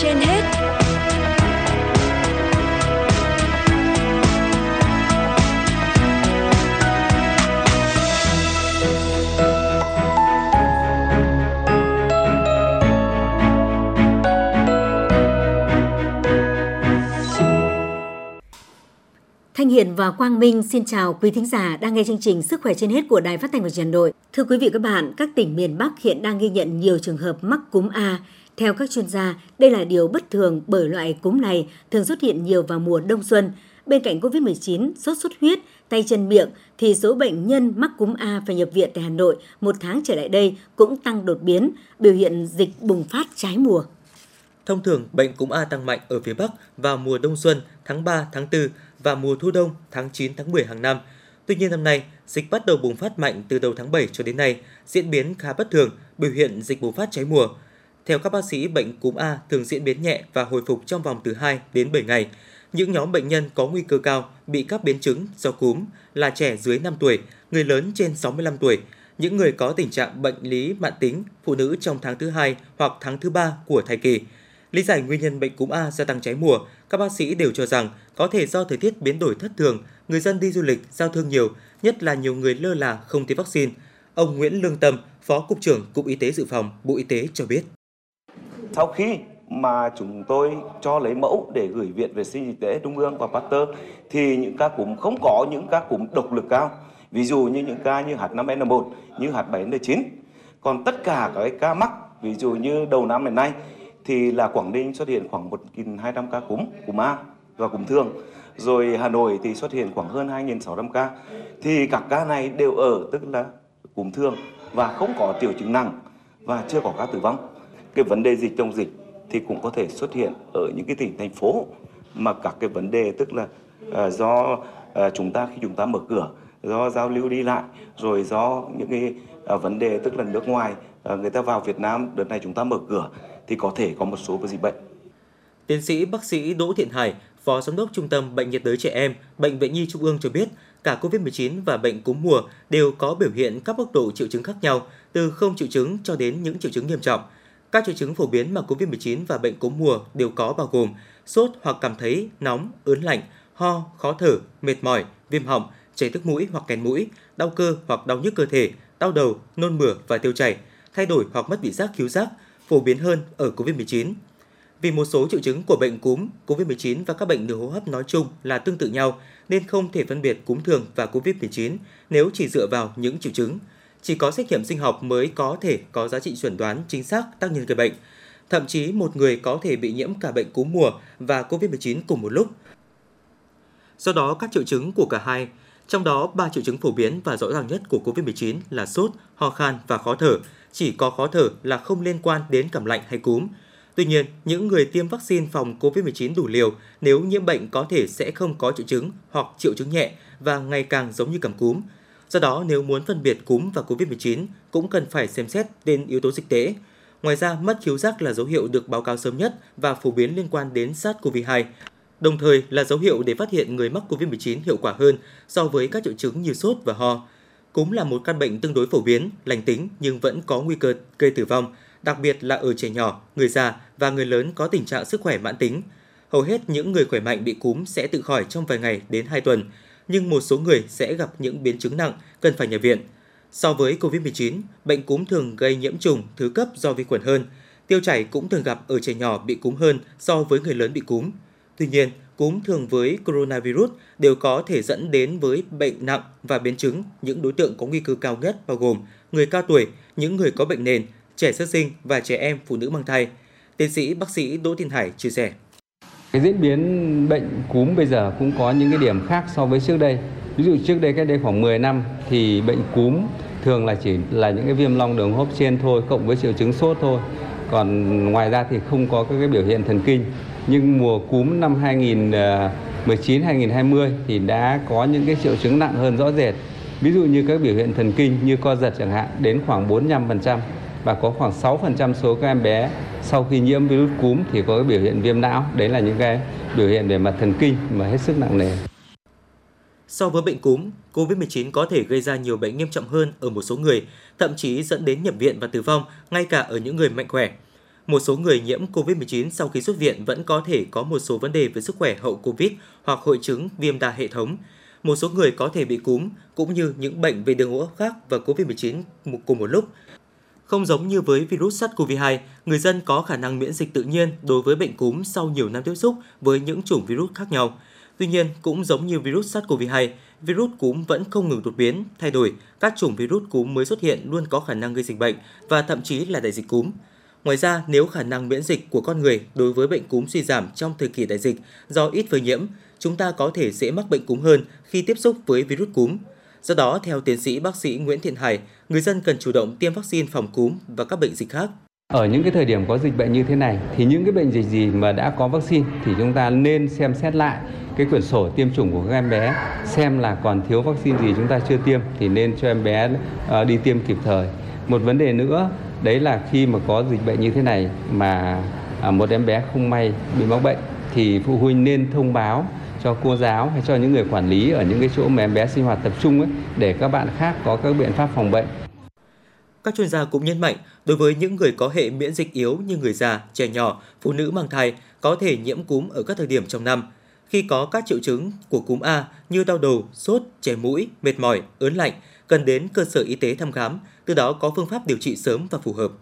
trên Hiền và Quang Minh xin chào quý thính giả đang nghe chương trình Sức khỏe trên hết của Đài Phát thanh và Truyền hình Nội. Thưa quý vị các bạn, các tỉnh miền Bắc hiện đang ghi nhận nhiều trường hợp mắc cúm A. Theo các chuyên gia, đây là điều bất thường bởi loại cúm này thường xuất hiện nhiều vào mùa đông xuân. Bên cạnh COVID-19, sốt xuất huyết, tay chân miệng thì số bệnh nhân mắc cúm A phải nhập viện tại Hà Nội một tháng trở lại đây cũng tăng đột biến, biểu hiện dịch bùng phát trái mùa. Thông thường, bệnh cúm A tăng mạnh ở phía Bắc vào mùa đông xuân tháng 3, tháng 4 và mùa thu đông tháng 9, tháng 10 hàng năm. Tuy nhiên năm nay, dịch bắt đầu bùng phát mạnh từ đầu tháng 7 cho đến nay, diễn biến khá bất thường, biểu hiện dịch bùng phát trái mùa. Theo các bác sĩ, bệnh cúm A thường diễn biến nhẹ và hồi phục trong vòng từ 2 đến 7 ngày. Những nhóm bệnh nhân có nguy cơ cao bị các biến chứng do cúm là trẻ dưới 5 tuổi, người lớn trên 65 tuổi, những người có tình trạng bệnh lý mãn tính, phụ nữ trong tháng thứ hai hoặc tháng thứ ba của thai kỳ. Lý giải nguyên nhân bệnh cúm A gia tăng trái mùa, các bác sĩ đều cho rằng có thể do thời tiết biến đổi thất thường, người dân đi du lịch, giao thương nhiều, nhất là nhiều người lơ là không tiêm vaccine. Ông Nguyễn Lương Tâm, Phó Cục trưởng Cục Y tế Dự phòng, Bộ Y tế cho biết. Sau khi mà chúng tôi cho lấy mẫu để gửi Viện Vệ sinh Y tế Trung ương và Pasteur thì những ca cúm không có những ca cúm độc lực cao. Ví dụ như những ca như H5N1, như H7N9. Còn tất cả các ca mắc, ví dụ như đầu năm này nay thì là Quảng Ninh xuất hiện khoảng 1.200 ca cúm, cúm A và cúm thường. Rồi Hà Nội thì xuất hiện khoảng hơn 2.600 ca. Thì các ca này đều ở tức là cúm thường và không có triệu chứng nặng và chưa có ca tử vong. Cái vấn đề dịch trong dịch thì cũng có thể xuất hiện ở những cái tỉnh thành phố mà các cái vấn đề tức là uh, do uh, chúng ta khi chúng ta mở cửa do giao lưu đi lại rồi do những cái uh, vấn đề tức là nước ngoài uh, người ta vào Việt Nam đợt này chúng ta mở cửa thì có thể có một số dịch bệnh. Tiến sĩ bác sĩ Đỗ Thiện Hải, Phó Giám đốc Trung tâm Bệnh nhiệt đới trẻ em, Bệnh viện Nhi Trung ương cho biết, cả COVID-19 và bệnh cúm mùa đều có biểu hiện các mức độ triệu chứng khác nhau, từ không triệu chứng cho đến những triệu chứng nghiêm trọng. Các triệu chứng phổ biến mà COVID-19 và bệnh cúm mùa đều có bao gồm sốt hoặc cảm thấy nóng, ớn lạnh, ho, khó thở, mệt mỏi, viêm họng, chảy nước mũi hoặc kèn mũi, đau cơ hoặc đau nhức cơ thể, đau đầu, nôn mửa và tiêu chảy, thay đổi hoặc mất vị giác khiếu giác, phổ biến hơn ở COVID-19. Vì một số triệu chứng của bệnh cúm, COVID-19 và các bệnh đường hô hấp nói chung là tương tự nhau, nên không thể phân biệt cúm thường và COVID-19 nếu chỉ dựa vào những triệu chứng. Chỉ có xét nghiệm sinh học mới có thể có giá trị chuẩn đoán chính xác tác nhân gây bệnh. Thậm chí một người có thể bị nhiễm cả bệnh cúm mùa và COVID-19 cùng một lúc. Do đó, các triệu chứng của cả hai, trong đó ba triệu chứng phổ biến và rõ ràng nhất của COVID-19 là sốt, ho khan và khó thở, chỉ có khó thở là không liên quan đến cảm lạnh hay cúm. Tuy nhiên, những người tiêm vaccine phòng COVID-19 đủ liều nếu nhiễm bệnh có thể sẽ không có triệu chứng hoặc triệu chứng nhẹ và ngày càng giống như cảm cúm. Do đó, nếu muốn phân biệt cúm và COVID-19 cũng cần phải xem xét đến yếu tố dịch tễ. Ngoài ra, mất khiếu giác là dấu hiệu được báo cáo sớm nhất và phổ biến liên quan đến SARS-CoV-2, đồng thời là dấu hiệu để phát hiện người mắc COVID-19 hiệu quả hơn so với các triệu chứng như sốt và ho. Cúm là một căn bệnh tương đối phổ biến, lành tính nhưng vẫn có nguy cơ gây tử vong, đặc biệt là ở trẻ nhỏ, người già và người lớn có tình trạng sức khỏe mãn tính. Hầu hết những người khỏe mạnh bị cúm sẽ tự khỏi trong vài ngày đến 2 tuần, nhưng một số người sẽ gặp những biến chứng nặng, cần phải nhập viện. So với COVID-19, bệnh cúm thường gây nhiễm trùng thứ cấp do vi khuẩn hơn. Tiêu chảy cũng thường gặp ở trẻ nhỏ bị cúm hơn so với người lớn bị cúm. Tuy nhiên, cúm thường với coronavirus đều có thể dẫn đến với bệnh nặng và biến chứng. Những đối tượng có nguy cơ cao nhất bao gồm người cao tuổi, những người có bệnh nền, trẻ sơ sinh và trẻ em phụ nữ mang thai. Tiến sĩ bác sĩ Đỗ Thiên Hải chia sẻ. Cái diễn biến bệnh cúm bây giờ cũng có những cái điểm khác so với trước đây. Ví dụ trước đây cách đây khoảng 10 năm thì bệnh cúm thường là chỉ là những cái viêm long đường hô hấp trên thôi cộng với triệu chứng sốt thôi. Còn ngoài ra thì không có các cái biểu hiện thần kinh. Nhưng mùa cúm năm 2019 2020 thì đã có những cái triệu chứng nặng hơn rõ rệt. Ví dụ như các biểu hiện thần kinh như co giật chẳng hạn đến khoảng 45% và có khoảng 6% số các em bé sau khi nhiễm virus cúm thì có cái biểu hiện viêm não. Đấy là những cái biểu hiện về mặt thần kinh mà hết sức nặng nề. So với bệnh cúm, COVID-19 có thể gây ra nhiều bệnh nghiêm trọng hơn ở một số người, thậm chí dẫn đến nhập viện và tử vong ngay cả ở những người mạnh khỏe một số người nhiễm COVID-19 sau khi xuất viện vẫn có thể có một số vấn đề về sức khỏe hậu COVID hoặc hội chứng viêm đa hệ thống. Một số người có thể bị cúm cũng như những bệnh về đường hô hấp khác và COVID-19 cùng một lúc. Không giống như với virus SARS-CoV-2, người dân có khả năng miễn dịch tự nhiên đối với bệnh cúm sau nhiều năm tiếp xúc với những chủng virus khác nhau. Tuy nhiên, cũng giống như virus SARS-CoV-2, virus cúm vẫn không ngừng đột biến, thay đổi. Các chủng virus cúm mới xuất hiện luôn có khả năng gây dịch bệnh và thậm chí là đại dịch cúm. Ngoài ra, nếu khả năng miễn dịch của con người đối với bệnh cúm suy giảm trong thời kỳ đại dịch do ít phơi nhiễm, chúng ta có thể dễ mắc bệnh cúm hơn khi tiếp xúc với virus cúm. Do đó, theo tiến sĩ bác sĩ Nguyễn Thiện Hải, người dân cần chủ động tiêm vaccine phòng cúm và các bệnh dịch khác. Ở những cái thời điểm có dịch bệnh như thế này thì những cái bệnh dịch gì mà đã có vaccine thì chúng ta nên xem xét lại cái quyển sổ tiêm chủng của các em bé xem là còn thiếu vaccine gì chúng ta chưa tiêm thì nên cho em bé ờ, đi tiêm kịp thời. Một vấn đề nữa đấy là khi mà có dịch bệnh như thế này mà à, một em bé không may bị mắc bệnh thì phụ huynh nên thông báo cho cô giáo hay cho những người quản lý ở những cái chỗ mà em bé sinh hoạt tập trung ấy để các bạn khác có các biện pháp phòng bệnh. Các chuyên gia cũng nhấn mạnh, đối với những người có hệ miễn dịch yếu như người già, trẻ nhỏ, phụ nữ mang thai có thể nhiễm cúm ở các thời điểm trong năm. Khi có các triệu chứng của cúm A như đau đầu, sốt, chảy mũi, mệt mỏi, ớn lạnh, cần đến cơ sở y tế thăm khám, từ đó có phương pháp điều trị sớm và phù hợp.